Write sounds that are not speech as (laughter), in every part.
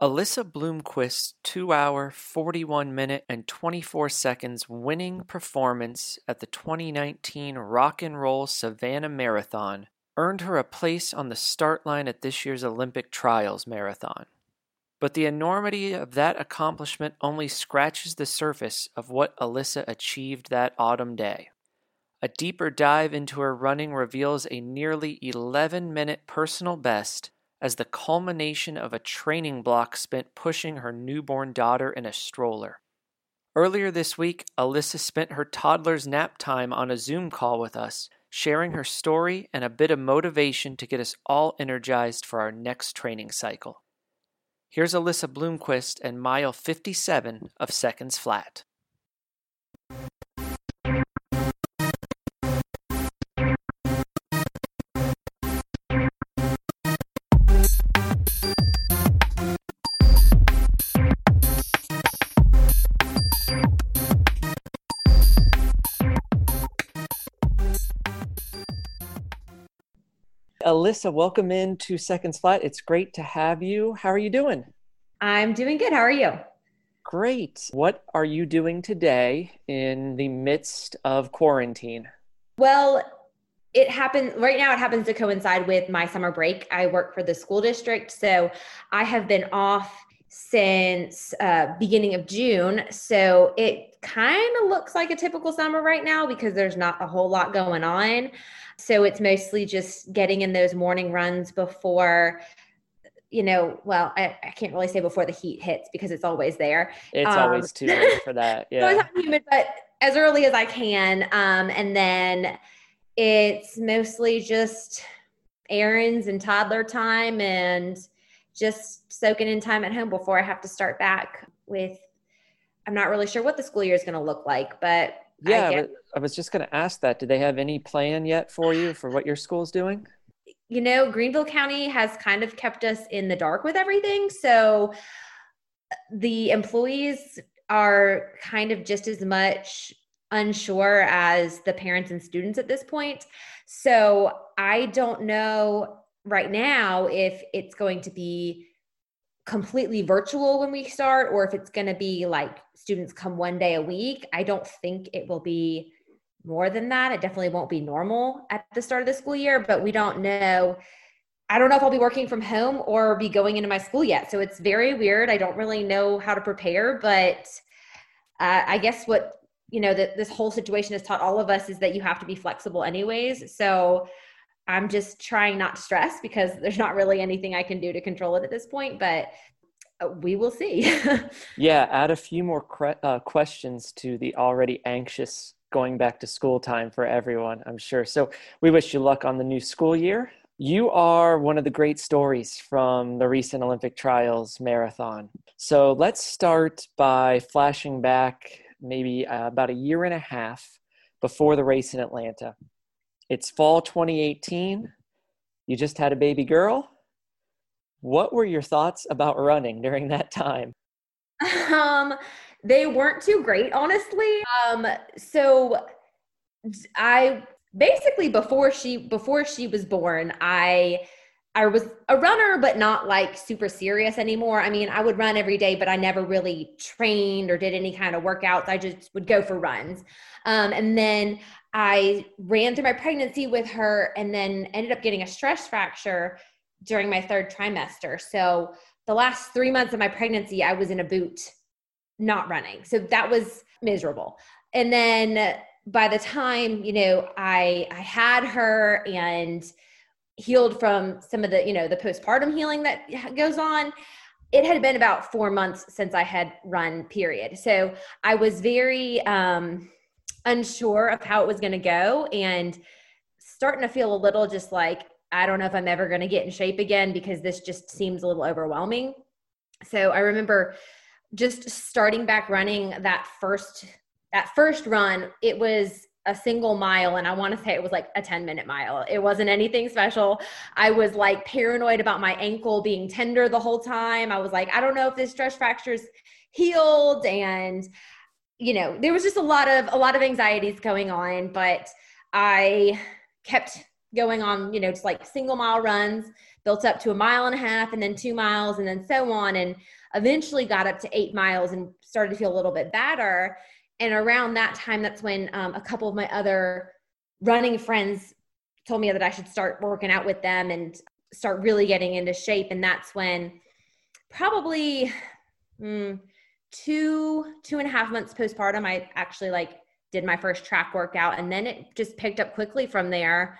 Alyssa Bloomquist's 2 hour, 41 minute, and 24 seconds winning performance at the 2019 Rock and Roll Savannah Marathon earned her a place on the start line at this year's Olympic Trials Marathon. But the enormity of that accomplishment only scratches the surface of what Alyssa achieved that autumn day. A deeper dive into her running reveals a nearly 11 minute personal best as the culmination of a training block spent pushing her newborn daughter in a stroller. Earlier this week, Alyssa spent her toddler's nap time on a Zoom call with us, sharing her story and a bit of motivation to get us all energized for our next training cycle. Here's Alyssa Bloomquist and mile 57 of Seconds Flat. Alyssa, welcome in to Seconds Flat. It's great to have you. How are you doing? I'm doing good. How are you? Great. What are you doing today in the midst of quarantine? Well, it happens right now, it happens to coincide with my summer break. I work for the school district. So I have been off since uh, beginning of June. So it kind of looks like a typical summer right now because there's not a whole lot going on. So it's mostly just getting in those morning runs before, you know, well, I, I can't really say before the heat hits because it's always there. It's um, always too early for that. (laughs) Yeah. so humid, but as early as I can. Um, and then it's mostly just errands and toddler time and just soaking in time at home before I have to start back with I'm not really sure what the school year is going to look like, but yeah, I, I was just going to ask that. Do they have any plan yet for you for what your school's doing? You know, Greenville County has kind of kept us in the dark with everything. So the employees are kind of just as much unsure as the parents and students at this point. So I don't know right now if it's going to be completely virtual when we start or if it's going to be like students come one day a week. I don't think it will be more than that. It definitely won't be normal at the start of the school year, but we don't know. I don't know if I'll be working from home or be going into my school yet. So it's very weird. I don't really know how to prepare, but uh, I guess what you know that this whole situation has taught all of us is that you have to be flexible anyways. So I'm just trying not to stress because there's not really anything I can do to control it at this point, but uh, we will see. (laughs) yeah, add a few more cre- uh, questions to the already anxious going back to school time for everyone, I'm sure. So we wish you luck on the new school year. You are one of the great stories from the recent Olympic trials marathon. So let's start by flashing back maybe uh, about a year and a half before the race in Atlanta. It's fall 2018. You just had a baby girl. What were your thoughts about running during that time? Um, they weren't too great, honestly. Um, so I basically before she before she was born, I I was a runner, but not like super serious anymore. I mean, I would run every day, but I never really trained or did any kind of workouts. I just would go for runs. Um, and then I ran through my pregnancy with her and then ended up getting a stress fracture during my third trimester. So the last three months of my pregnancy, I was in a boot, not running. So that was miserable. And then by the time, you know, I I had her and healed from some of the you know the postpartum healing that goes on it had been about four months since i had run period so i was very um unsure of how it was going to go and starting to feel a little just like i don't know if i'm ever going to get in shape again because this just seems a little overwhelming so i remember just starting back running that first that first run it was a single mile and I want to say it was like a 10 minute mile. It wasn't anything special. I was like paranoid about my ankle being tender the whole time. I was like, I don't know if this stress fracture's healed and you know, there was just a lot of a lot of anxieties going on, but I kept going on, you know, just like single mile runs, built up to a mile and a half and then two miles and then so on. And eventually got up to eight miles and started to feel a little bit better. And around that time, that's when um, a couple of my other running friends told me that I should start working out with them and start really getting into shape. And that's when probably mm, two, two and a half months postpartum, I actually like did my first track workout. And then it just picked up quickly from there.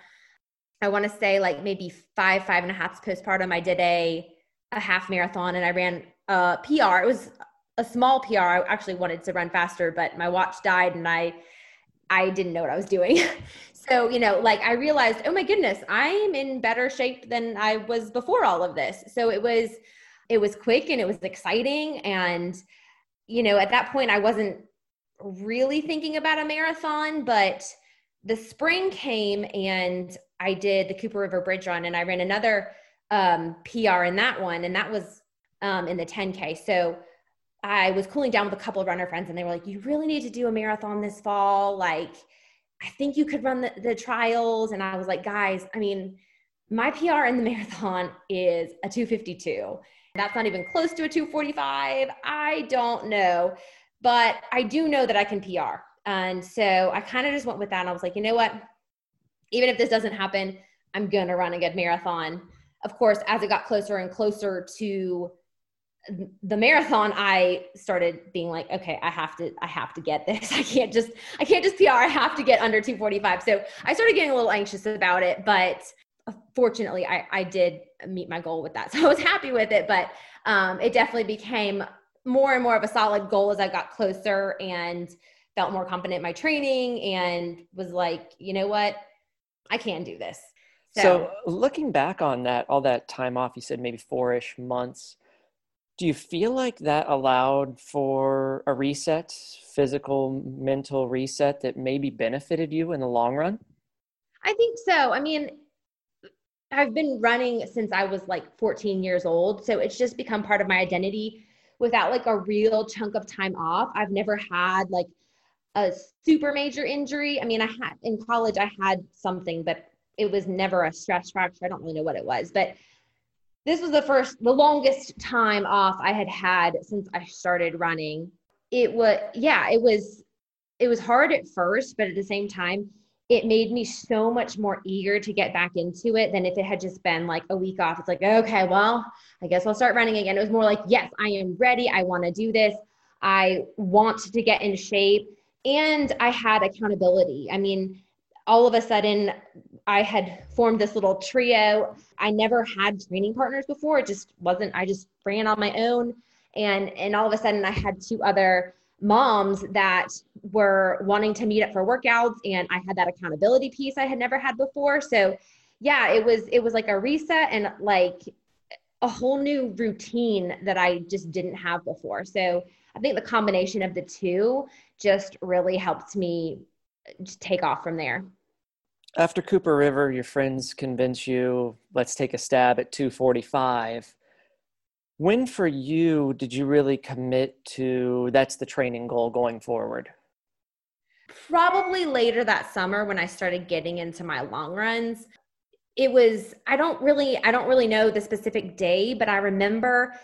I want to say like maybe five, five and a half postpartum, I did a, a half marathon and I ran a PR. It was a small PR. I actually wanted to run faster, but my watch died and I I didn't know what I was doing. (laughs) so, you know, like I realized, oh my goodness, I'm in better shape than I was before all of this. So it was it was quick and it was exciting and you know, at that point I wasn't really thinking about a marathon, but the spring came and I did the Cooper River Bridge Run and I ran another um, PR in that one, and that was um, in the 10K. So I was cooling down with a couple of runner friends, and they were like, "You really need to do a marathon this fall. Like, I think you could run the, the trials." And I was like, "Guys, I mean, my PR in the (laughs) marathon is a 252. That's not even close to a 245. I don't know, but I do know that I can PR." And so I kind of just went with that, and I was like, "You know what? Even if this doesn't happen, I'm gonna run a good marathon." Of course, as it got closer and closer to the marathon i started being like okay i have to i have to get this (laughs) i can't just i can't just pr i have to get under 245 so i started getting a little anxious about it but fortunately i i did meet my goal with that (laughs) so i was happy with it but um, it definitely became more and more of a solid goal as i got closer and felt more confident in my training and was like you know what i can do this so, so looking back on that all that time off you said maybe four-ish months do you feel like that allowed for a reset, physical, mental reset that maybe benefited you in the long run? I think so. I mean, I've been running since I was like 14 years old. So it's just become part of my identity without like a real chunk of time off. I've never had like a super major injury. I mean, I had in college, I had something, but it was never a stress fracture. I don't really know what it was, but this was the first the longest time off i had had since i started running it was yeah it was it was hard at first but at the same time it made me so much more eager to get back into it than if it had just been like a week off it's like okay well i guess i'll start running again it was more like yes i am ready i want to do this i want to get in shape and i had accountability i mean all of a sudden I had formed this little trio. I never had training partners before. It just wasn't, I just ran on my own. And, and all of a sudden I had two other moms that were wanting to meet up for workouts and I had that accountability piece I had never had before. So yeah, it was, it was like a reset and like a whole new routine that I just didn't have before. So I think the combination of the two just really helped me take off from there after Cooper River, your friends convince you, let's take a stab at 245. When for you did you really commit to that's the training goal going forward? Probably later that summer when I started getting into my long runs. It was I don't really I don't really know the specific day, but I remember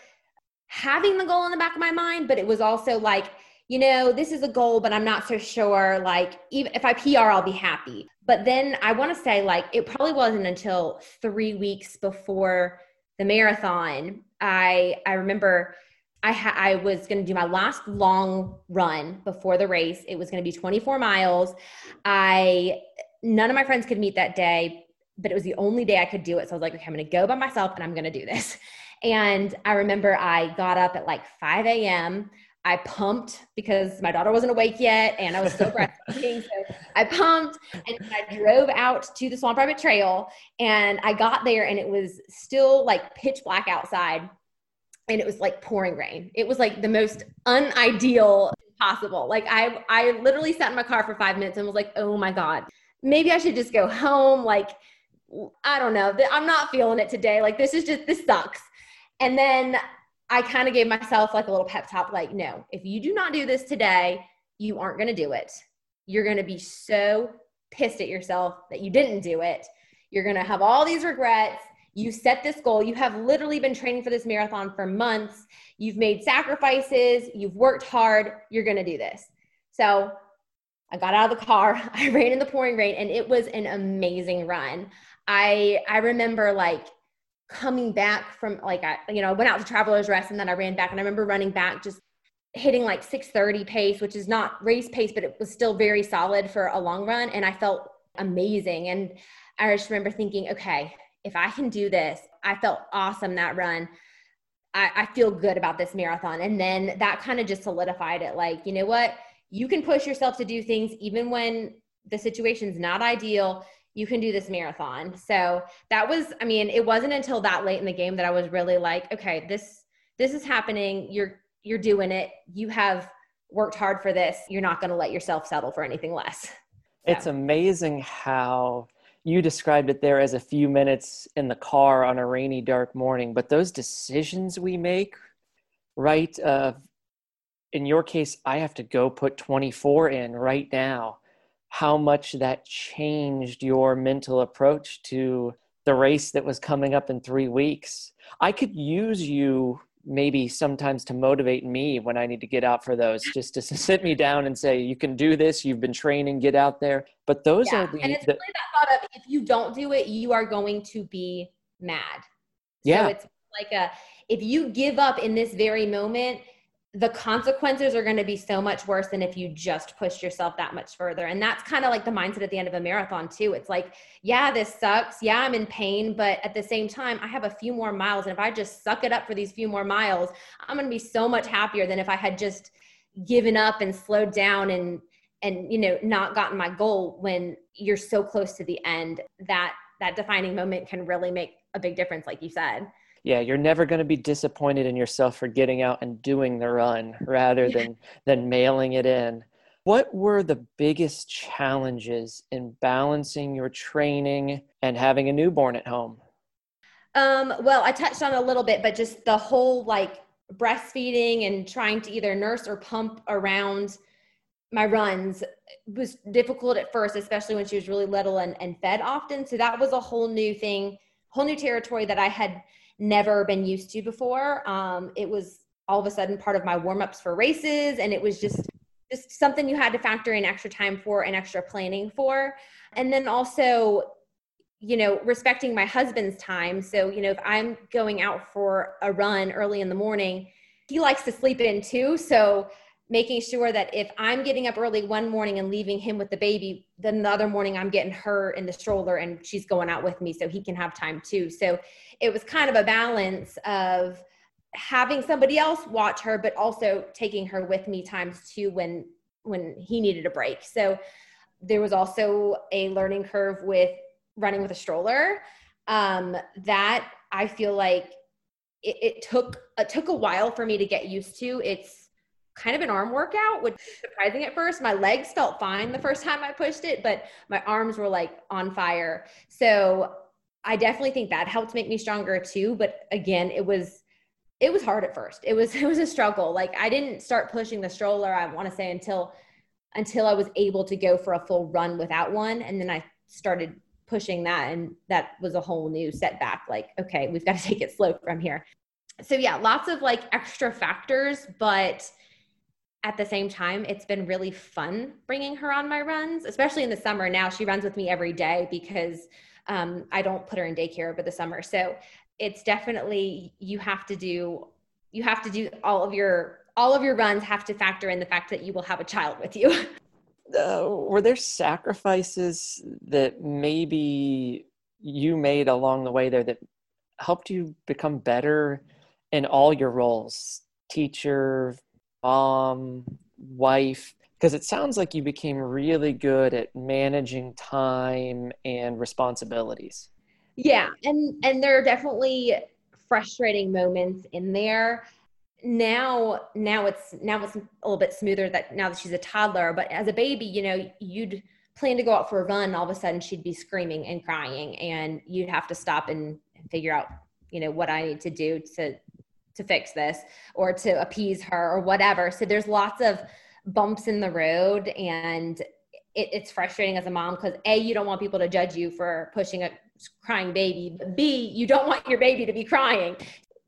having the goal in the back of my mind, but it was also like you know, this is a goal, but I'm not so sure. Like, even if I PR, I'll be happy. But then I want to say, like, it probably wasn't until three weeks before the marathon. I I remember I ha- I was going to do my last long run before the race. It was going to be 24 miles. I none of my friends could meet that day, but it was the only day I could do it. So I was like, okay, I'm going to go by myself and I'm going to do this. (laughs) And I remember I got up at like 5 a.m. I pumped because my daughter wasn't awake yet and I was so (laughs) breastfeeding. So I pumped and I drove out to the Swamp Rabbit Trail and I got there and it was still like pitch black outside and it was like pouring rain. It was like the most unideal possible. Like I I literally sat in my car for 5 minutes and was like, "Oh my god. Maybe I should just go home like I don't know. I'm not feeling it today. Like this is just this sucks." And then I kind of gave myself like a little pep talk like, no, if you do not do this today, you aren't going to do it. You're going to be so pissed at yourself that you didn't do it. You're going to have all these regrets. You set this goal. You have literally been training for this marathon for months. You've made sacrifices. You've worked hard. You're going to do this. So I got out of the car. (laughs) I ran in the pouring rain and it was an amazing run. I I remember like coming back from like I you know, I went out to Travelers Rest and then I ran back and I remember running back just hitting like 630 pace, which is not race pace, but it was still very solid for a long run. And I felt amazing. And I just remember thinking, okay, if I can do this, I felt awesome that run. I, I feel good about this marathon. And then that kind of just solidified it. Like, you know what? You can push yourself to do things even when the situation's not ideal. You can do this marathon. So that was, I mean, it wasn't until that late in the game that I was really like, okay, this this is happening. You're you're doing it. You have worked hard for this. You're not going to let yourself settle for anything less. It's amazing how you described it there as a few minutes in the car on a rainy, dark morning. But those decisions we make, right? Uh, in your case, I have to go put 24 in right now. How much that changed your mental approach to the race that was coming up in three weeks. I could use you maybe sometimes to motivate me when I need to get out for those, just to (laughs) sit me down and say, "You can do this. You've been training. Get out there." But those yeah. are the and it's the, really that thought of if you don't do it, you are going to be mad. Yeah, so it's like a if you give up in this very moment, the consequences are going to be so much worse than if you just pushed yourself that much further. And that's kind of like the mindset at the end of a marathon, too. It's like, yeah, this sucks. Yeah, I'm in pain. But at the same time, I have a few more miles. And if I just suck it up for these few more miles, I'm going to be so much happier than if I had just given up and slowed down and, and, you know, not gotten my goal when you're so close to the end that that defining moment can really make a big difference, like you said yeah you're never going to be disappointed in yourself for getting out and doing the run rather than than mailing it in. What were the biggest challenges in balancing your training and having a newborn at home? Um, well i touched on a little bit but just the whole like breastfeeding and trying to either nurse or pump around my runs was difficult at first especially when she was really little and, and fed often. So that was a whole new thing whole new territory that i had never been used to before. Um, it was all of a sudden part of my warm ups for races, and it was just just something you had to factor in extra time for and extra planning for. And then also, you know, respecting my husband's time. So, you know, if I'm going out for a run early in the morning, he likes to sleep in too. So, making sure that if I'm getting up early one morning and leaving him with the baby, then the other morning I'm getting her in the stroller and she's going out with me so he can have time too. So it was kind of a balance of having somebody else watch her, but also taking her with me times two when when he needed a break. So there was also a learning curve with running with a stroller. Um, that I feel like it, it took it took a while for me to get used to. It's kind of an arm workout, which is surprising at first. My legs felt fine the first time I pushed it, but my arms were like on fire. So I definitely think that helped make me stronger too. But again, it was it was hard at first. It was (laughs) it was a struggle. Like I didn't start pushing the stroller, I want to say until until I was able to go for a full run without one. And then I started pushing that and that was a whole new setback. Like, okay, we've got to (laughs) take it slow from here. So yeah, lots of like extra factors, but at the same time, it's been really fun bringing her on my runs, especially in the summer. Now she runs with me every day because um, I don't put her in daycare over the summer. So it's definitely you have to do you have to do all of your all of your runs have to factor in the fact that you will have a child with you. (laughs) Uh, were there sacrifices that maybe you made along the way there that helped you become better in all your roles teacher mom, wife? Because it sounds like you became really good at managing time and responsibilities. Yeah, and and there are definitely frustrating moments in there. Now, now it's now it's a little bit smoother that now that she's a toddler. But as a baby, you know, you'd plan to go out for a run. All of a sudden, she'd be screaming and crying, and you'd have to stop and figure out, you know, what I need to do to to fix this or to appease her or whatever. So there's lots of bumps in the road and it, it's frustrating as a mom because a you don't want people to judge you for pushing a crying baby. B, you don't want your baby to be crying.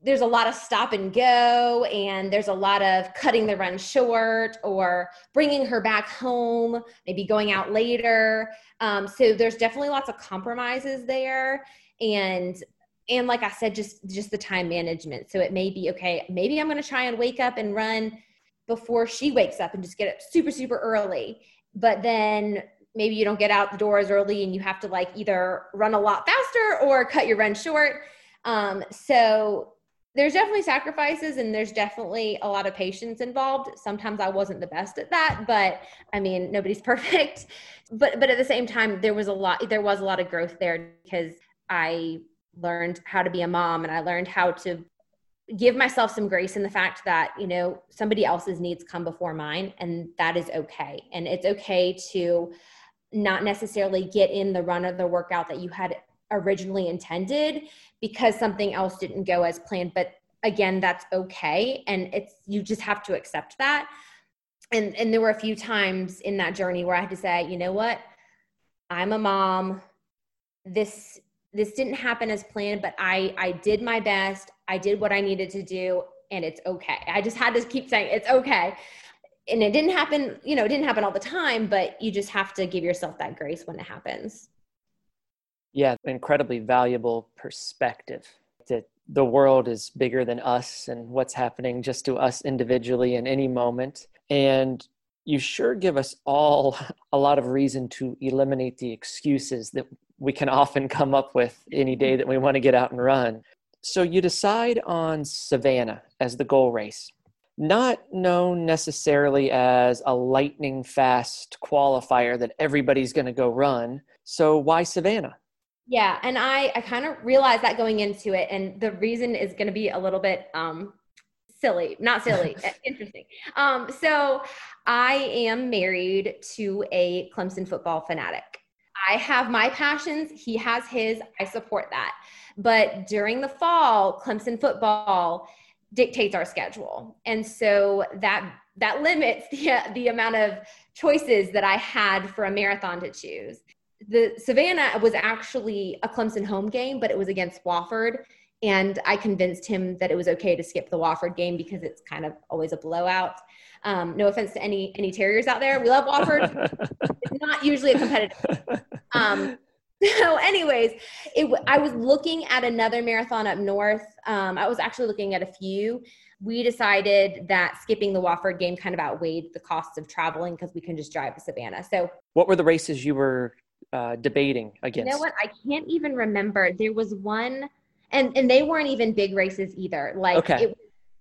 There's a lot of stop and go, and there's a lot of cutting the run short or bringing her back home, maybe going out later. Um, so there's definitely lots of compromises there. And and like I said, just just the time management. So it may be okay. Maybe I'm going to try and wake up and run before she wakes up and just get up super super early. But then maybe you don't get out the door as early and you have to like either run a lot faster or cut your run short. Um, so there's definitely sacrifices and there's definitely a lot of patience involved. Sometimes I wasn't the best at that, but I mean, nobody's (laughs) perfect. But but at the same time, there was a lot there was a lot of growth there because I learned how to be a mom and I learned how to give myself some grace in the fact that you know somebody else's needs come before mine and that is okay. And it's okay to not necessarily get in the run of the workout that you had originally intended because something else didn't go as planned. But again that's okay and it's you just have to accept that. And and there were a few times in that journey where i had to say you know what? I'm a mom. This this didn't happen as planned but i i did my best. I did what i needed to do and it's okay. I just had to keep saying it's okay. And it didn't happen you know it didn't happen all the time but you just have to give yourself that grace when it happens. Yeah incredibly valuable perspective that the world is bigger than us and what's happening just to us individually in any moment. And you sure give us all (laughs) a lot of reason to eliminate the excuses that we can often come up with any day that we want to get out and run. So you decide on Savannah as the goal race, not known necessarily as a lightning fast qualifier that everybody's going to go run. So why Savannah? Yeah, and I I kind of realized that going into it, and the reason is going to be a little bit um, silly, not silly, (laughs) interesting. Um, so I am married to a Clemson football fanatic. I have my passions, he has his. I support that. But during the fall, Clemson football dictates our schedule. And so that that limits (laughs) the the amount of choices that I had for a marathon to choose. The Savannah was actually a Clemson home game, but it was against Wofford and I convinced him that it was okay to skip the Wofford game because it's kind of always a blowout. Um, no offense to any any Terriers out there, we love Wofford. (laughs) it's not usually a competitive. (laughs) Um, so, anyways, it, I was looking at another marathon up north. Um, I was actually looking at a few. We decided that skipping the Wofford game kind of outweighed the costs of traveling because we can just drive to Savannah. So, what were the races you were uh, debating against? You know what? I can't even remember. There was one and and they weren't even big races either. Like okay. it,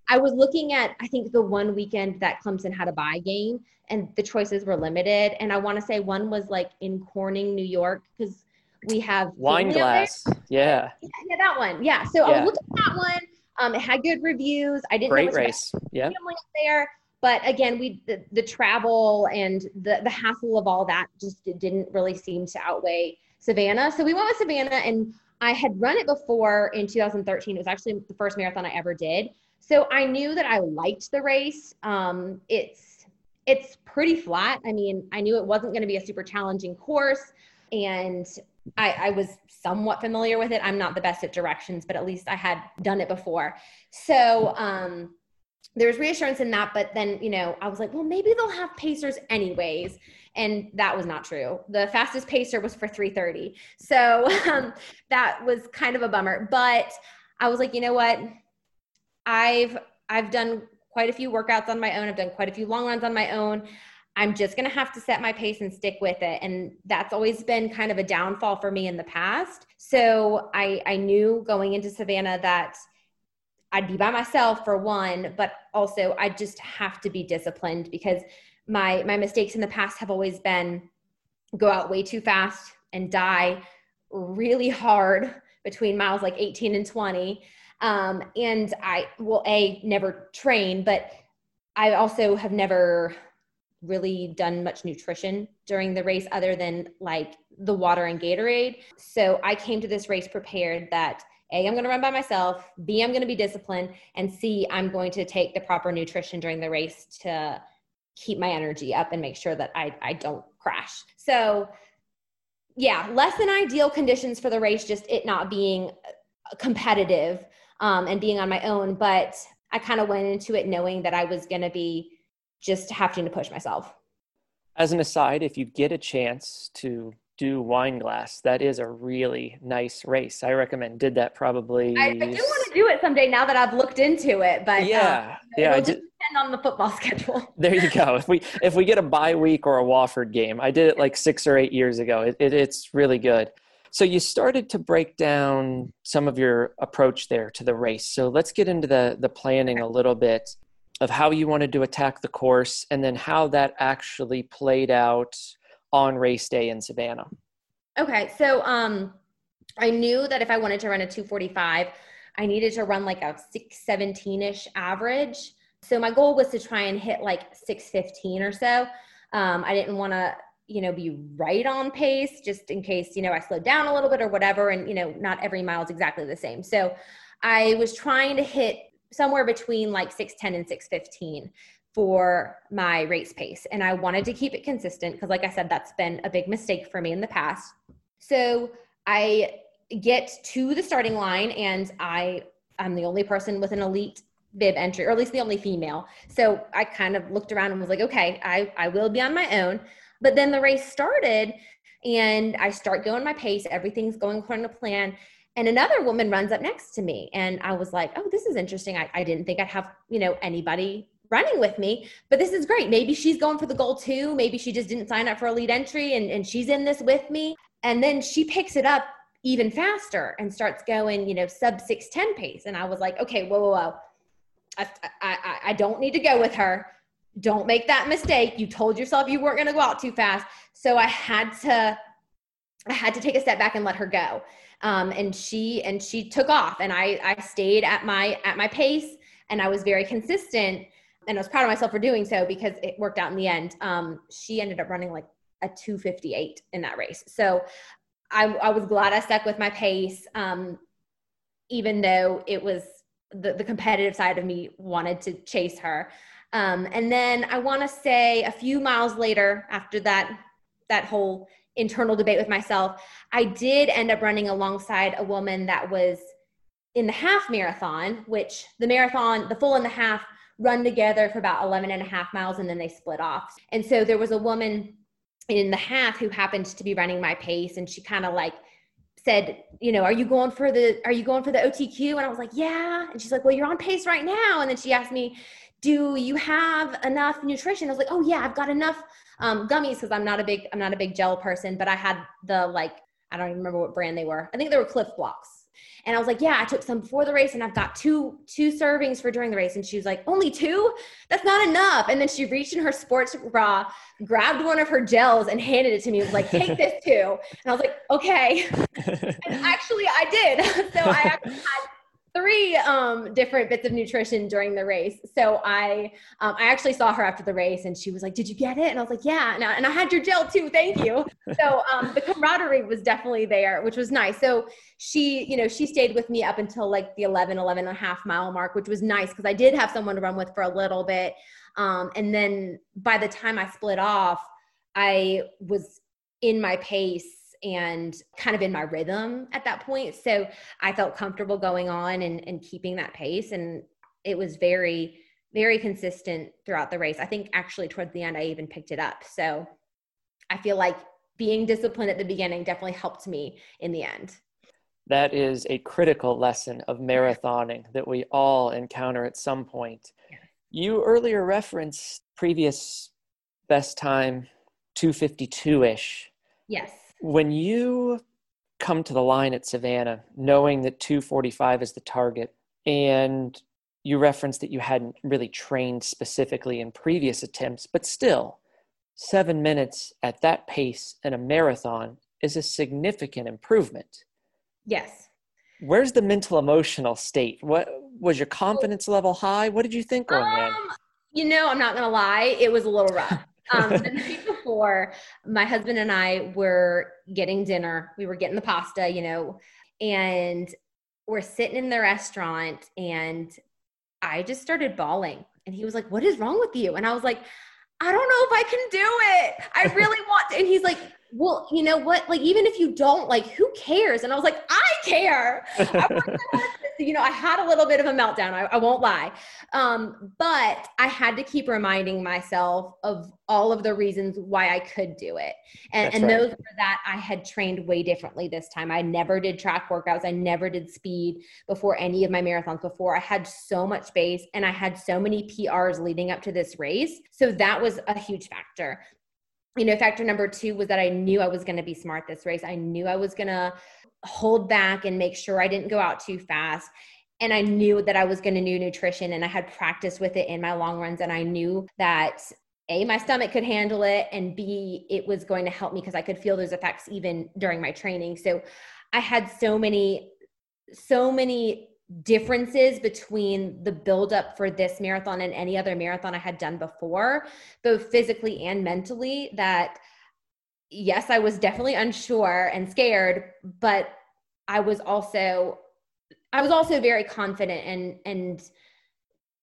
I was looking at I think the one weekend that Clemson had a bye game and the choices were limited. And I want to say one was like in Corning, New York, because we have Wineglass. Yeah. yeah. yeah. that one. Yeah. So yeah. I looked at that one. Um, it had good reviews. I didn't great race. Yeah. There. But again, we the, the travel and the the hassle of all that just didn't really seem to outweigh Savannah. So we went with Savannah and I had run it before in 2013. It was actually the first marathon I ever did. So I knew that I liked the race. Um, it's it's pretty flat. I mean, I knew it wasn't going to be a super challenging course, and I, I was somewhat familiar with it. I'm not the best at directions, but at least I had done it before. So um, there's reassurance in that. But then, you know, I was like, well, maybe they'll have pacers anyways and that was not true. The fastest pacer was for 3:30, so (laughs) um, that was kind of a bummer. But I was like, you know what? I've I've done quite a few workouts on my own. I've done quite a few long runs on my own. I'm just going to have to set my pace and stick with it. And that's always been kind of a downfall for me in the past. So I, I knew going into Savannah that I'd be by myself for one, but also I just have to be disciplined because my my mistakes in the past have always been go out way too fast and die really hard between miles like 18 and 20 um, and i will a never train but i also have never really done much nutrition during the race other than like the water and gatorade. So i came to this race prepared that a i'm going to run by myself b i'm going to be disciplined and c i'm going to take the proper nutrition during the race to keep my energy up and make sure that I, I don't crash. So yeah, less than ideal conditions for the race, just it not being competitive um, and being on my own. But I kind of went into it knowing that I was going to be just having to push myself. As an aside, if you get a chance to do Wineglass. that is a really nice race. I recommend. Did that probably? I, I do want to do it someday now that I've looked into it, but yeah, uh, yeah, it'll just depend on the football (laughs) schedule. There you go. If we if we get a bye week or a Wofford game, I did it like six or eight years ago. It, it, it's really good. So you started to break down some of your approach there to the race. So let's get into the the planning a little bit of how you wanted to attack the course and then how that actually played out on race day in Savannah. Okay, so um I knew that if I wanted to run a 245, I needed to run like a 617-ish average. So my goal was to try and hit like 615 or so. Um, I didn't want to you know be right on pace just in case you know i slowed down a little bit or whatever and you know not every mile is exactly the same so i was trying to hit somewhere between like 610 and 615 for my race pace and i wanted to keep it consistent because like i said that's been a big mistake for me in the past so i get to the starting line and i i'm the only person with an elite bib entry or at least the only female so i kind of looked around and was like okay i i will be on my own but then the race started and I start going my pace. Everything's going according to plan. And another woman runs up next to me. And I was like, oh, this is interesting. I, I didn't think I'd have, you know, anybody running with me, but this is great. Maybe she's going for the goal too. Maybe she just didn't sign up for a lead entry and, and she's in this with me. And then she picks it up even faster and starts going, you know, sub 610 pace. And I was like, okay, whoa, whoa, whoa. I, I, I don't need to go with her don't make that mistake. You told yourself you weren't going to go out too fast. So I had to, I had to take a step back and let her go. Um, and she, and she took off and I, I stayed at my, at my pace and I was very consistent and I was proud of myself for doing so because it worked out in the end. Um, she ended up running like a 258 in that race. So I, I was glad I stuck with my pace. Um, even though it was the, the competitive side of me wanted to chase her. Um, and then I want to say a few miles later, after that that whole internal debate with myself, I did end up running alongside a woman that was in the half marathon, which the marathon, the full and the half run together for about 11 and a half miles and then they split off. And so there was a woman in the half who happened to be running my pace and she kind of like said, you know, are you going for the are you going for the OTQ? And I was like, yeah. And she's like, well, you're on pace right now. And then she asked me, do you have enough nutrition? I was like, oh yeah, I've got enough um, gummies because I'm not a big I'm not a big gel person, but I had the like I don't even remember what brand they were. I think they were Clif Bloks. And I was like, yeah, I took some before the race and I've got two two servings for during the race. And she was like, only two? That's not enough. And then she reached in her sports bra, grabbed one of her gels and handed it to me. It was like, take this too. And I was like, okay. (laughs) and actually I did. (laughs) so I actually had three um, different bits of nutrition during the race. So I, um, I actually saw her after the race, and she was like, "Did you get it?" And I was like, "Yeah." And I, and I had your gel too. Thank you. so um, the camaraderie was definitely there, which was nice. So she, you know, she stayed with me up until like the 11, 11 and a half mile mark, which was nice because I did have someone to run with for a little bit. Um, and then by the time I split off, I was in my pace and kind of in my rhythm at that point. So I felt comfortable going on and, and keeping that pace. And it was very, very consistent throughout the race. I think actually towards the end, I even picked it up. So I feel like being disciplined at the beginning definitely helped me in the end. That is a critical lesson of marathoning that we all encounter at some point. You earlier referenced previous best time 252 ish. Yes when you come to the line at Savannah, knowing that 245 is the target, and you referenced that you hadn't really trained specifically in previous attempts, but still, seven minutes at that pace in a marathon is a significant improvement. Yes. Where's the mental emotional state? What was your confidence level high? What did you think going um, in? You know, I'm not gonna lie, it was a little rough. Um, (laughs) the night before, my husband and I were getting dinner. We were getting the pasta, you know, and we're sitting in the restaurant, and I just started bawling. And he was like, "What is wrong with you?" And I was like, "I don't know if I can do it. I (laughs) really want to." And he's like, well, you know what? Like, even if you don't, like, who cares? And I was like, I care. I (laughs) you know, I had a little bit of a meltdown. I, I won't lie. Um, but I had to keep reminding myself of all of the reasons why I could do it. And, and right. those were that I had trained way differently this time. I never did track workouts. I never did speed before any of my marathons before. I had so much base and I had so many PRs leading up to this race. So that was a huge factor you know, factor number two was that I knew I was going to be smart this race. I knew I was going to hold back and make sure I didn't go out too fast. And I knew that I was going to do nutrition and I had practiced with it in my long runs. And I knew that A, my stomach could handle it, and B, it was going to help me because I could feel those effects even during my training. So I had so many, so many differences between the buildup for this marathon and any other marathon I had done before, both physically and mentally, that yes, I was definitely unsure and scared, but I was also I was also very confident and and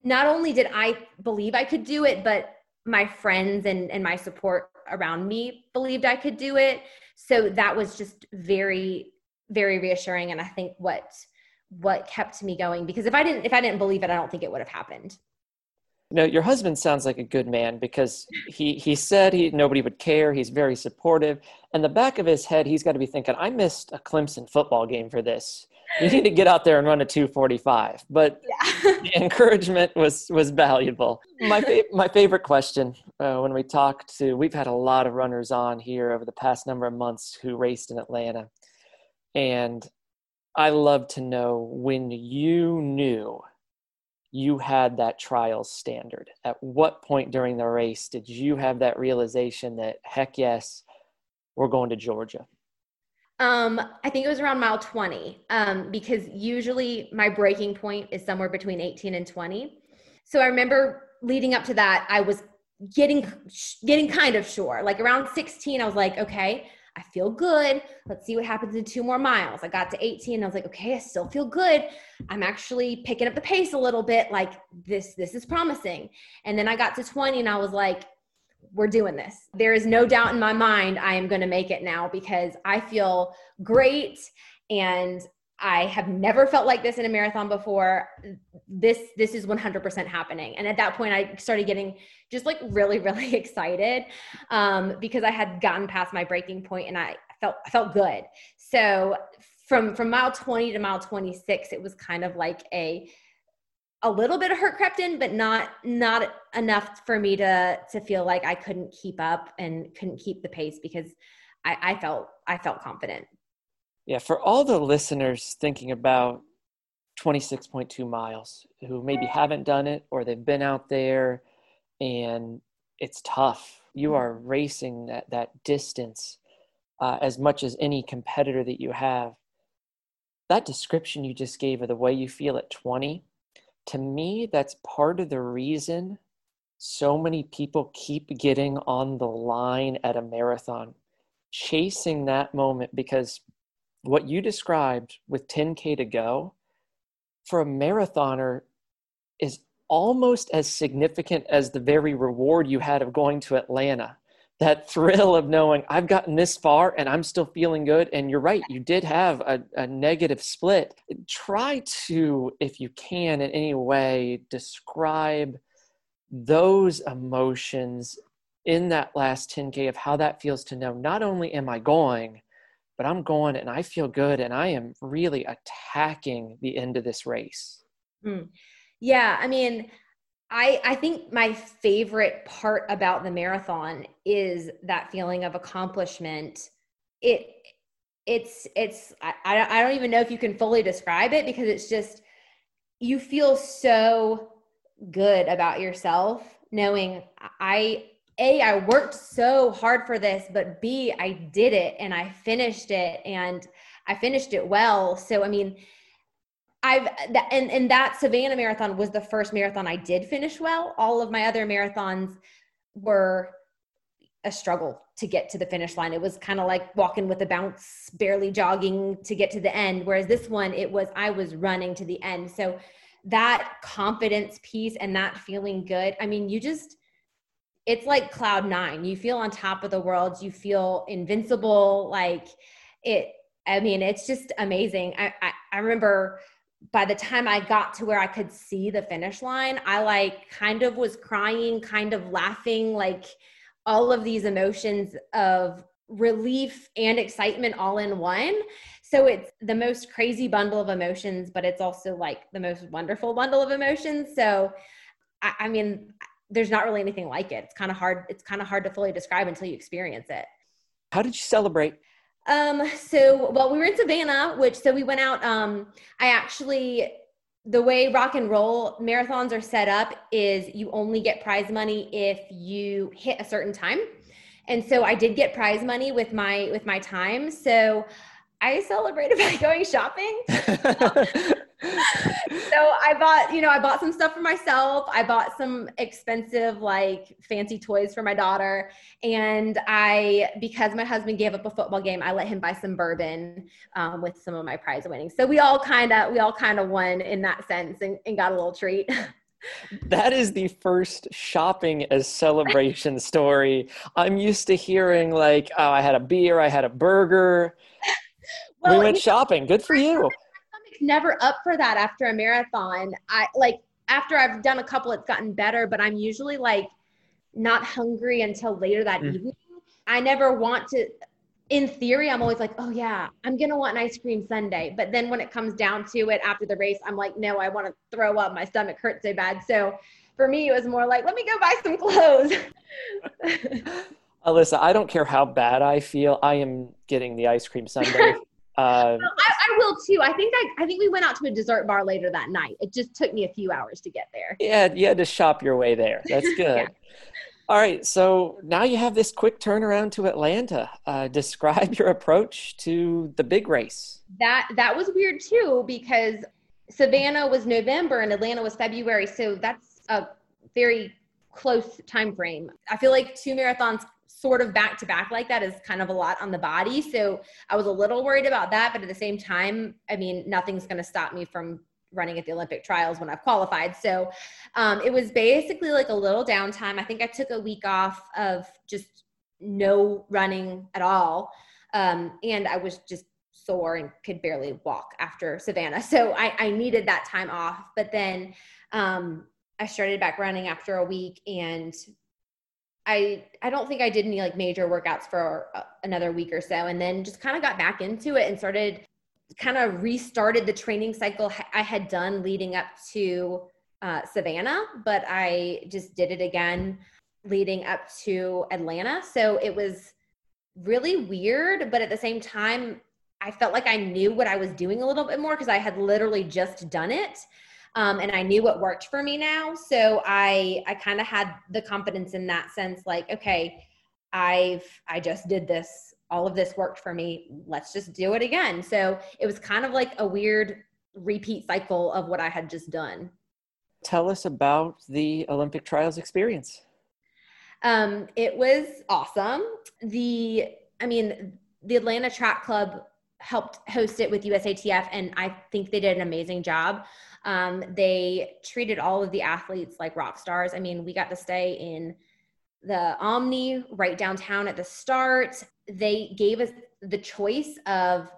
not only did I believe I could do it, but my friends and and my support around me believed I could do it. So that was just very very reassuring and I think what what kept me going because if I didn't if I didn't believe it, I don't think it would have happened. No, your husband sounds like a good man because he he said he nobody would care. He's very supportive. And the back of his head, he's got to be thinking, I missed a Clemson football game for this. You need to get out there and run a 245. But yeah. the encouragement was was valuable. My fa- my favorite question uh, when we talked to we've had a lot of runners on here over the past number of months who raced in Atlanta, and I love to know when you knew you had that trial standard. At what point during the race did you have that realization that, heck yes, we're going to Georgia? Um, I think it was around mile 20 um, because usually my breaking point is somewhere between 18 and 20. So I remember leading up to that, I was getting getting kind of sure. Like around 16, I was like, okay, I feel good. Let's see what happens in two more miles. I got to 18. I was like, okay, I still feel good. I'm actually picking up the pace a little bit. Like this, this is promising. And then I got to 20 and I was like, we're doing this. There is no doubt in my mind I am going to make it now because I feel great and I have never felt like this in a marathon before. This this is 100% happening. And at that point I started getting just like really (laughs) really excited um, because I had gotten past my breaking point and I felt I felt good. So from from mile 20 to mile 26 it was kind of like a a little bit of hurt crept in but not not enough for me to to feel like I couldn't keep up and couldn't keep the pace because I, I felt I felt confident. Yeah, for all the listeners thinking about 26.2 miles who maybe haven't done it or they've been out there and it's tough. You are racing that, that distance uh, as much as any competitor that you have. That description you just gave of the way you feel at 20, to me, that's part of the reason so many people keep getting on the line at a marathon, chasing that moment because what you described with 10K to go for a marathoner is almost as significant as the very reward you had of going to Atlanta. That (laughs) thrill of knowing I've gotten this far and I'm still feeling good. And you're right, you did have a, a negative split. Try to, if you can in any way, describe those emotions in that last 10K of how that feels to know not only am I going, but I'm going and I feel good and I am really attacking the end of this race. Mm. Yeah, I mean, I I think my favorite part about the marathon is that feeling of accomplishment. It it's it's I I don't even know if you can fully describe it because it's just you feel so good about yourself knowing I a i worked so hard for this but b i did it and i finished it and i finished it well. So i mean i've and, and that savannah marathon was the first marathon i did finish well. All of my other marathons were a struggle to get to the finish line. It was kind of like walking with a bounce barely jogging to get to the end whereas this one it was i was running to the end. So that confidence piece and that feeling good i mean you just it's like cloud nine. You feel on top of the world. You feel invincible. Like it. I mean, it's just amazing. I, I, I remember by the time I got to where I could see the finish line, I like kind of was crying, kind of laughing, like all of these emotions of relief and excitement all in one. So it's the most crazy bundle of emotions, but it's also like the most wonderful bundle of emotions. So, I, I mean, there's not really anything like it. It's kind of hard. It's kind of hard to fully describe until you experience it. How did you celebrate? Um, so, well, we were in Savannah, which, so we went out. Um, I actually, the way rock and roll marathons are set up is you only get prize money if you hit a certain time. And so I did get prize money with my, with my time. So I celebrated (laughs) by going shopping. (laughs) so I bought, you know, I bought some stuff for myself. I bought some expensive, like fancy toys for my daughter. And I, because my husband gave up a football game, I let him buy some bourbon um, with some of my prize winnings. So we all kind of, we all kind of won in that sense and, and got a little treat. (laughs) that is the first shopping as celebration (laughs) story. I'm used to hearing like, oh, I had a beer, I had a burger. Well, we went shopping. Good for you never up for that after a marathon. I like after I've done a couple, it's gotten better, but I'm usually like not hungry until later that mm. evening. I never want to. In theory, I'm always like, oh yeah, I'm gonna want an ice cream sundae. But then when it comes down to it after the race, I'm like, no, I want to throw up. My stomach hurts so bad. So for me, it was more like, let me go buy some clothes. (laughs) Alyssa, I don't care how bad I feel. I am getting the ice cream sundae. Uh, (laughs) well, I, I, will too. I think I, I think we went out to a dessert bar later that night. It just took me a few hours to get there. Yeah, you had to shop your way there. That's (laughs) good. yeah. All right, so now you have this quick turnaround to Atlanta. Uh, describe your approach to the big race. That that was weird too because Savannah was November and Atlanta was February, so that's a very close time frame. I feel like two marathons sort of back to back like that is kind of a lot on the body. So I was a little worried about that. But at the same time, I mean, nothing's going to stop me from running at the Olympic trials when I've qualified. So um, it was basically like a little downtime. I think I took a week off of just no running at all. Um, and I was just sore and could barely walk after Savannah. So I, I needed that time off. But then um, I started back running after a week and I I don't think I did any like major workouts for uh, another week or so, and then just kind of got back into it and started kind of restarted the training cycle I had done leading up to uh, Savannah, but I just did it again leading up to Atlanta. So it was really weird, but at the same time, I felt like I knew what I was doing a little bit more because I had literally just done it um, and I knew what worked for me now. So I I kind of had the confidence in that sense, like okay, I've I just did this. All of this worked for me. Let's just do it again. So it was kind of like a weird repeat cycle of what I had just done. Tell us about the Olympic trials experience. Um, it was awesome. The I mean, the Atlanta Track Club helped host it with USATF, and I think they did an amazing job. Um, they treated all of the athletes like rock stars. I mean, we got to stay in the Omni right downtown at the start. They gave us the choice of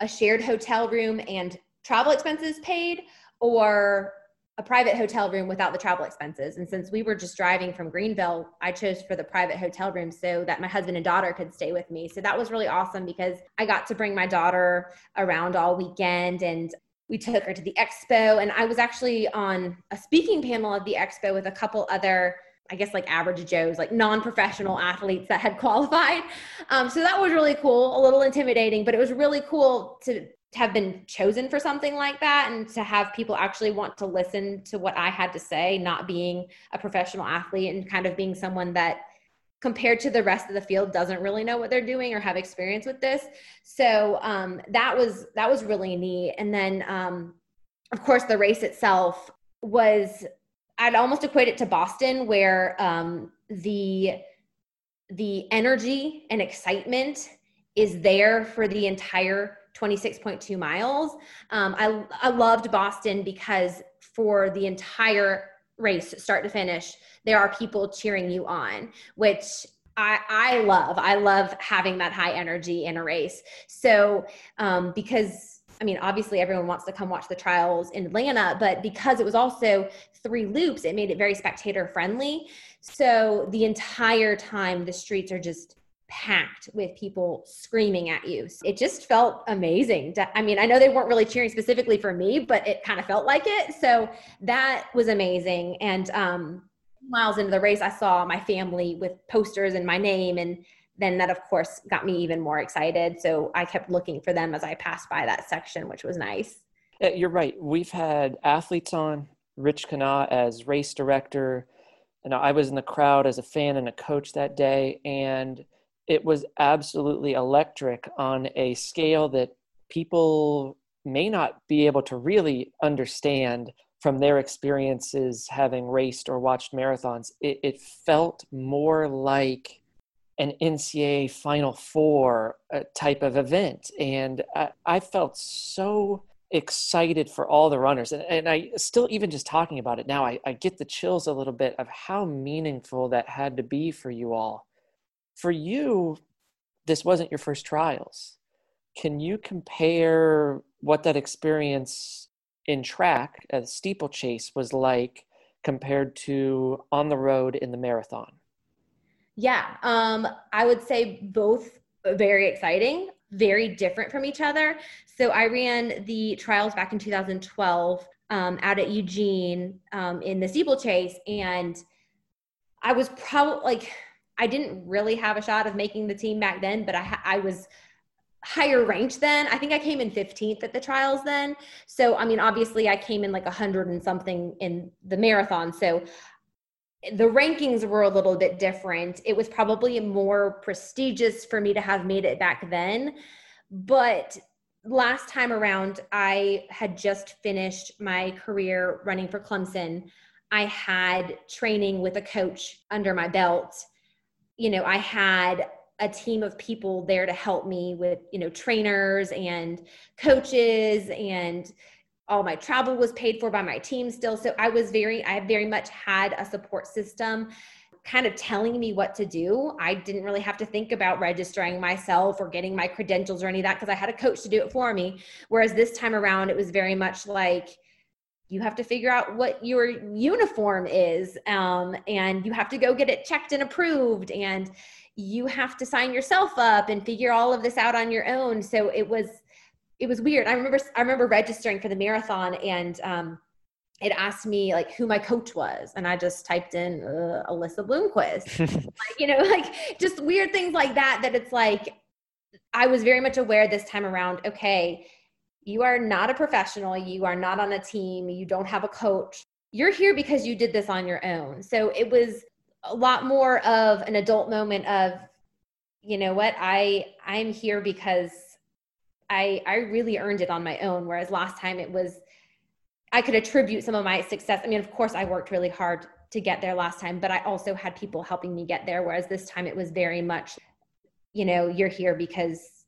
a shared hotel room and travel expenses paid or a private hotel room without the travel expenses. And since we were just driving from Greenville, I chose for the private hotel room so that my husband and daughter could stay with me. So that was really awesome because I got to bring my daughter around all weekend and we took her to the expo and i was actually on a speaking panel at the expo with a couple other i guess like average joes like non-professional athletes that had (laughs) qualified. Um, so that was really cool a little intimidating but it was really cool to have been chosen for something like that and to have people actually want to listen to what i had to say not being a professional athlete and kind of being someone that compared to the rest of the field doesn't really know what they're doing or have experience with this. So um, that was that was really neat. And then um, of course the race itself was i'd almost equate it to boston where um, the the energy and excitement is there for the entire 26.2 miles. Um, I, I loved boston because for the entire race start to finish there are people cheering you on which I, I love. I love having that high energy in a race. So, um, because I mean, obviously everyone wants to come watch the trials in Atlanta, but because it was also three loops, it made it very spectator friendly. So the entire time, the streets are just packed with people screaming at you. It just felt amazing. I mean, I know they weren't really cheering specifically for me, but it kind of felt like it. So that was amazing. And um, miles into the race, I saw my family with posters and my name. And then that, of course, got me even more excited. So I kept looking for them as I passed by that section, which was nice. You're right. We've had athletes on, Rich Kenah as race director. And I was in the crowd as a fan and a coach that day. And it was absolutely electric on a scale that people may not be able to really understand from their experiences having raced or watched marathons, it, it felt more like an NCAA Final Four uh, type of event. And I, I, felt so excited for all the runners. And, and I still, even just talking about it now, I, I get the chills a little bit of how meaningful that had to be for you all. For you, this wasn't your first trials. Can you compare what that experience in track a steeplechase was like compared to on the road in the marathon? Yeah, um, I would say both very exciting, very different from each other. So I ran the trials back in 2012 um, out at Eugene um, in the steeplechase, and I was probably like I didn't really have a shot of making the team back then, but I I was higher ranked then. I think I came in 15th at the trials then. So, I mean, obviously I came in like 100 and something in the marathon. So, the rankings were a little bit different. It was probably more prestigious for me to have made it back then. But last time around, I had just finished my career running for Clemson. I had training with a coach under my belt. You know, I had a team of people there to help me with you know trainers and coaches and all my travel was paid for by my team still. So i was very i very much had a support system kind of telling me what to do. I didn't really have to think about registering myself or getting my credentials or any of that because i had a coach to do it for me. Whereas this time around it was very much like you have to figure out what your uniform is um, and you have to go get it checked and approved and you have to sign yourself up and figure all of this out on your own. So it was it was weird. I remember i remember registering for the marathon and um, it asked me like who my coach was and i just typed in uh, alyssa bloomquist. (laughs) Like, you know (laughs) like just weird things like that that it's like i was very much aware this time around okay you are not a professional you are not on a team you don't have a coach. You're here because you did this on your own. So it was a lot more of an adult moment of you know what i i'm here because i i really earned it on my own whereas last time it was i could attribute some of my success. I mean of course i worked really hard to get there last time but i also had people helping me get there whereas this time it was very much you know you're here because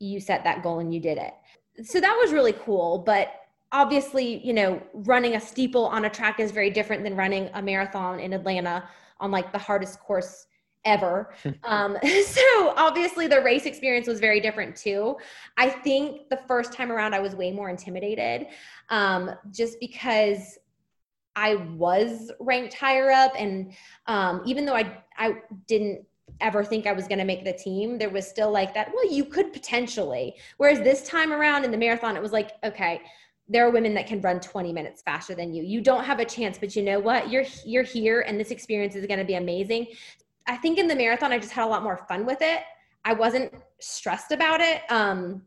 you set that goal and you did it so that was really cool but obviously you know running a steeple on a track is very different than running a marathon in atlanta on like the hardest course ever. (laughs) um, (laughs) so obviously the race experience was very different too. I think the first time around I was way more intimidated um, just because I was ranked higher up. And um, even though I, I didn't ever think I was going to make the team, there was still like that, well, you could potentially. Whereas this time around in the marathon, it was like, okay, there are women that can run 20 minutes faster than you. You don't have a chance, but you know what? You're you're here and this experience is going to be amazing. I think in the marathon I just had a lot more fun with it. I wasn't stressed about it. Um,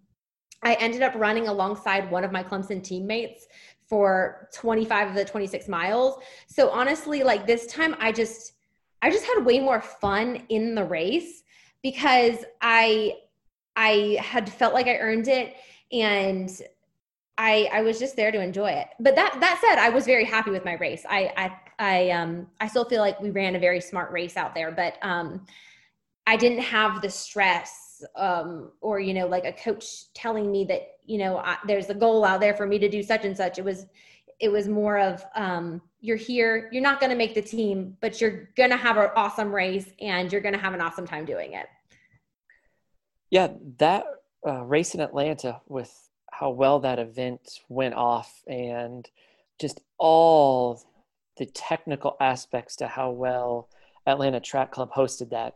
I ended up running alongside one of my Clemson teammates for 25 of the 26 miles. So honestly, like this time I just I just had way more fun in the race because I I had felt like I earned it and I I was just there to enjoy it. But that that said, I was very happy with my race. I I I um I still feel like we ran a very smart race out there, but um I didn't have the stress um or you know like a coach telling me that you know I, there's a goal out there for me to do such and such. It was it was more of um you're here, you're not going to make the team, but you're going to have an awesome race and you're going to have an awesome time doing it. Yeah, that uh, race in Atlanta with how well that event went off and just all the technical aspects to how well Atlanta Track Club hosted that.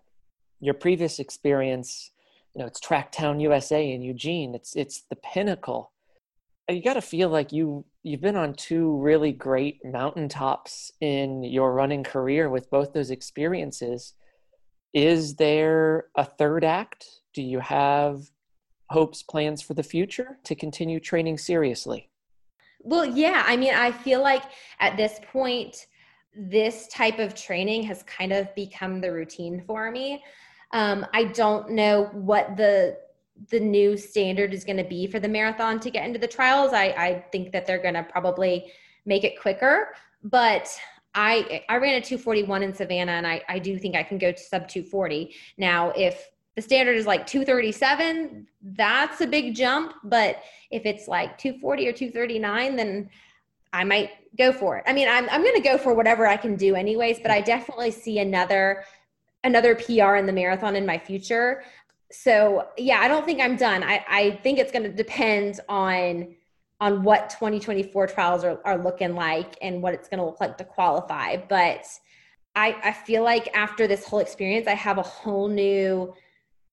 Your previous experience, you know, it's Tracktown USA in Eugene. It's it's the pinnacle. You got to feel like you you've been on two really great mountaintops in your running career with both those experiences. Is there a third act? Do you have hopes, plans for the future to continue training seriously? Well, yeah. I mean, I feel like at this point, this type of training has kind of become the routine for me. Um, I don't know what the the new standard is going to be for the marathon to get into the trials. I, I think that they're going to probably make it quicker, but I I ran a 241 in Savannah, and I I do think I can go to sub 240. Now, if the standard is like 237 that's a big jump but if it's like 240 or 239 then i might go for it i mean i'm, I'm going to go for whatever i can do anyways but i definitely see another another pr in the marathon in my future so yeah i don't think i'm done i, I think it's going to depend on on what 2024 trials are, are looking like and what it's going to look like to qualify but I, I feel like after this whole experience i have a whole new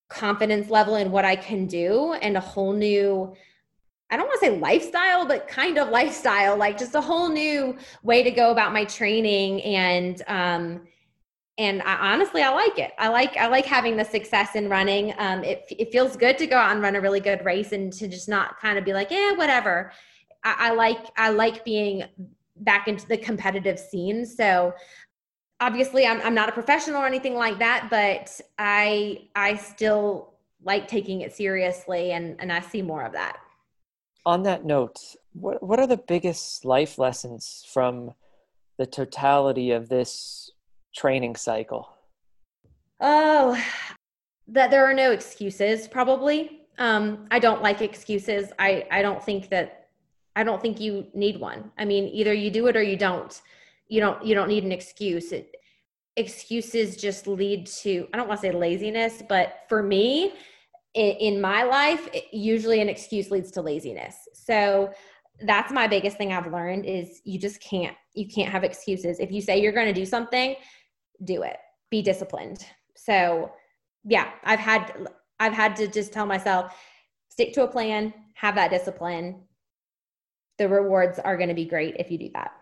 confidence level in what I can do and a whole new I don't want to say lifestyle, but kind of (laughs) lifestyle, like just a whole new way to go about my training. And, um, and I, honestly, I like it. I like, I like having the success in running. Um, it, it feels good to go out and run a really good race and to just not kind of be like, yeah, whatever. I, I like, I like being back into the competitive scene. So obviously I'm, I'm not a professional or anything like that but i i still like taking it seriously and and i see more of that on that note what what are the biggest life lessons from the totality of this training cycle? Oh that there are no excuses probably. Um i don't like excuses. I i don't think that i don't think you need one. I mean either you do it or you don't. You don't you don't need an excuse. It, excuses just lead to i don't want to say laziness but for me in, in my life it, usually an excuse leads to laziness. So that's my biggest thing i've learned is you just can't you can't have excuses. If you say you're going to do something do it be disciplined so yeah i've had i've had to just tell myself stick to a plan have that discipline the rewards are going to be great if you do that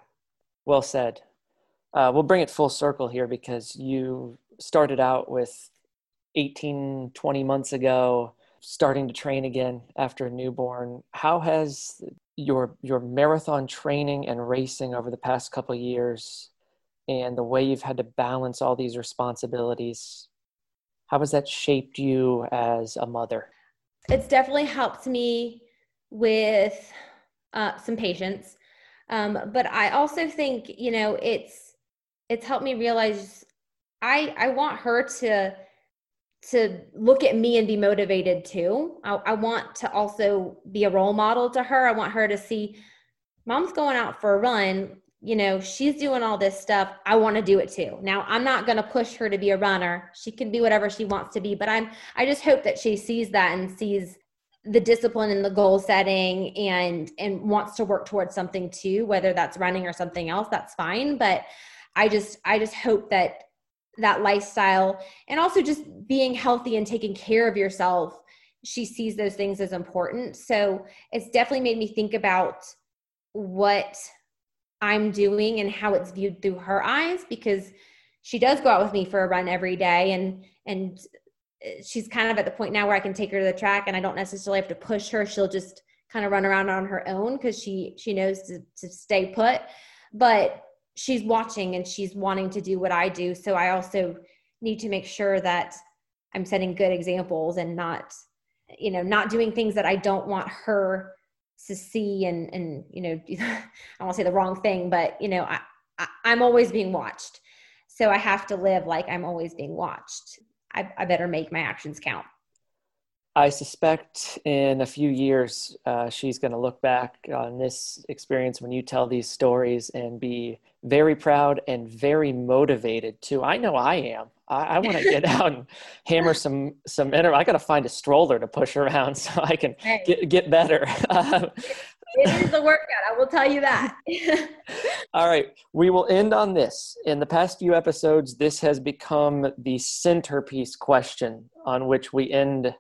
well said. Uh, we'll bring it full circle here because you started out with 18, 20 months ago, starting to train again after a newborn. How has your your marathon training and racing over the past couple years and the way you've had to balance all these responsibilities how has that shaped you as a mother it's definitely helped me with uh, some patience um, but I also think, you know, it's it's helped me realize I I want her to to look at me and be motivated too. I, I want to also be a role model to her. I want her to see mom's going out for a run. You know, she's doing all this stuff. I want to do it too. Now, I'm not going to push her to be a runner. She can be whatever she wants to be, but I'm I just hope that she sees that and sees the discipline and the goal setting and and wants to work towards something too whether that's running or something else that's fine but i just i just hope that that lifestyle and also just being healthy and taking care of yourself she sees those things as important so it's definitely made me think about what i'm doing and how it's viewed through her eyes because she does go out with me for a run every day and and uh, she's kind of at the point now where I can take her to the track and I don't necessarily have to push her. She'll just kind of run around on her own because she she knows to, to stay put. But she's watching and she's wanting to do what I do. So I also need to make sure that I'm setting good examples and not, you know, not doing things that I don't want her to see and and you know, (laughs) I to say the wrong thing, but you know, I, I I'm always being watched. So I have to live like I'm always being watched. I, I better make my actions count. I suspect in a few years, uh, she's going to look back on this experience when you tell these stories and be very proud and very motivated too. I know I am. I, I want to get (laughs) out and hammer some some inner. I got to find a stroller to push around (laughs) so I can hey. get get better. (laughs) it is a workout. I will tell you that. All right, we will end on this. In the past few episodes, this has become the centerpiece question on which we end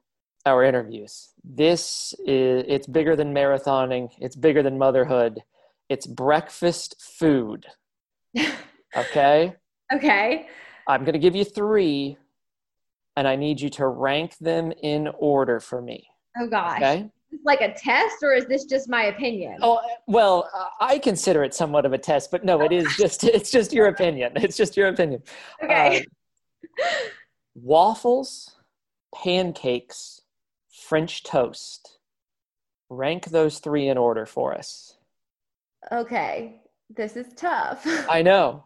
our interviews. This is it's bigger than marathoning, it's bigger than motherhood. It's breakfast food. (laughs) Okay? okay. I'm going to give you 3 and I need you to rank them in order for me. Oh gosh. Okay? like a test or is this just my opinion? Oh, well, I consider it somewhat of a test, but no, it is just it's just your opinion. It's just your opinion. Okay. Uh, waffles, pancakes, French toast. Rank those three in order for us. Okay, this is tough. (laughs) I know.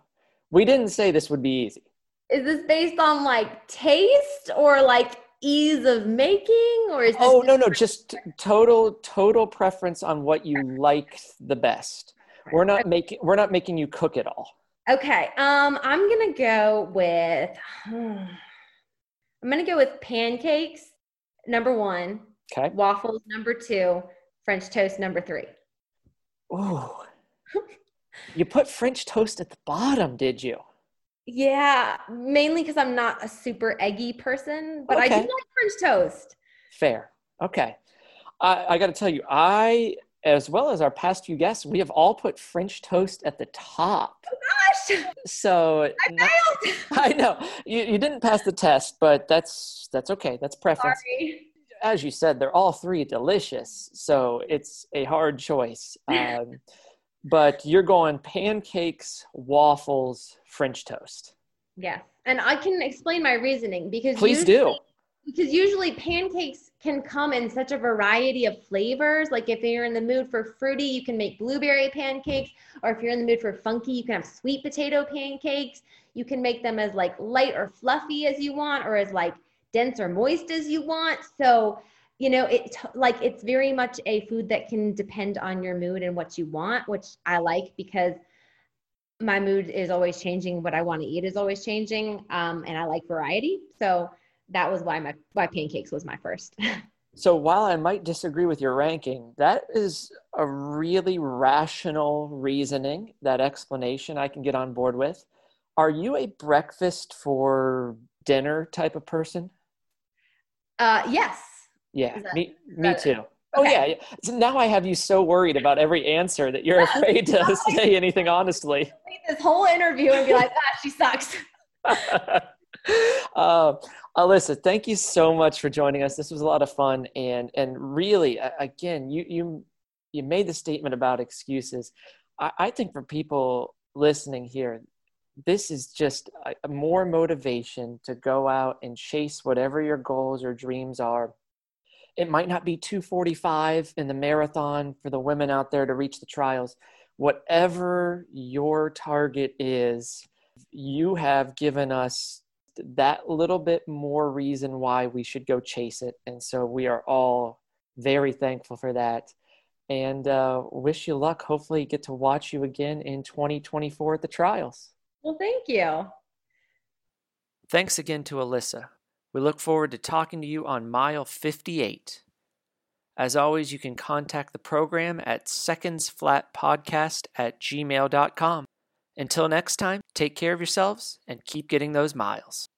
We didn't say this would be easy. Is this based on like taste or like ease of making or is Oh, no, no, just total total preference on what you like the best. We're not making we're not making you cook it all. Okay. Um I'm going to go with (sighs) I'm going to go with pancakes number one. Okay. Waffles number two. French toast number three. Oh. you put French toast at the bottom, did you? Yeah, mainly because I'm not a super eggy person, but okay. I do like French toast. Fair. Okay. I, I got to tell you, I, as well as our past few guests, we have all put French toast at the top. Oh gosh! So I failed. (laughs) I know you, you didn't pass the test, but that's that's okay. That's preference. Sorry. As you said, they're all three delicious, so it's a hard choice. (laughs) Um, but you're going pancakes, waffles, French toast. Yeah, and I can explain my reasoning because please do. Because usually pancakes can come in such a variety of flavors. Like if you're in the mood for fruity, you can make blueberry pancakes, or if you're in the mood for funky, you can have sweet potato pancakes. You can make them as like light or fluffy as you want, or as like dense or moist as you want. So you know it's like it's very much a food that can depend on your mood and what you want which i like because my mood is always changing what i want to eat is always changing um, and i like variety so that was why my why pancakes was my first (laughs) so while i might disagree with your ranking that is a really rational reasoning that explanation i can get on board with are you a breakfast for dinner type of person uh yes yeah, that, me, me too. Oh yeah. So now I have you so worried about every answer that you're (laughs) afraid to say anything (laughs) honestly. This whole interview and be like, ah, she sucks. Uh, Alyssa, thank you so much for joining us. This was a lot of fun, and and really, again, you you you made the statement about excuses. I, I think for people listening here, this is just a, a more motivation to go out and chase whatever your goals or dreams are it might not be 245 in the marathon for the women out there to reach the trials. Whatever your target is, you have given us that little bit more reason why we should go chase it. And so we are all very thankful for that. And uh, wish you luck. Hopefully, get to watch you again in 2024 at the trials. Well, thank you. Thanks again to Alyssa. We look forward to talking to you on mile 58. As always, you can contact the program at secondsflatpodcast at gmail.com. Until next time, take care of yourselves and keep getting those miles.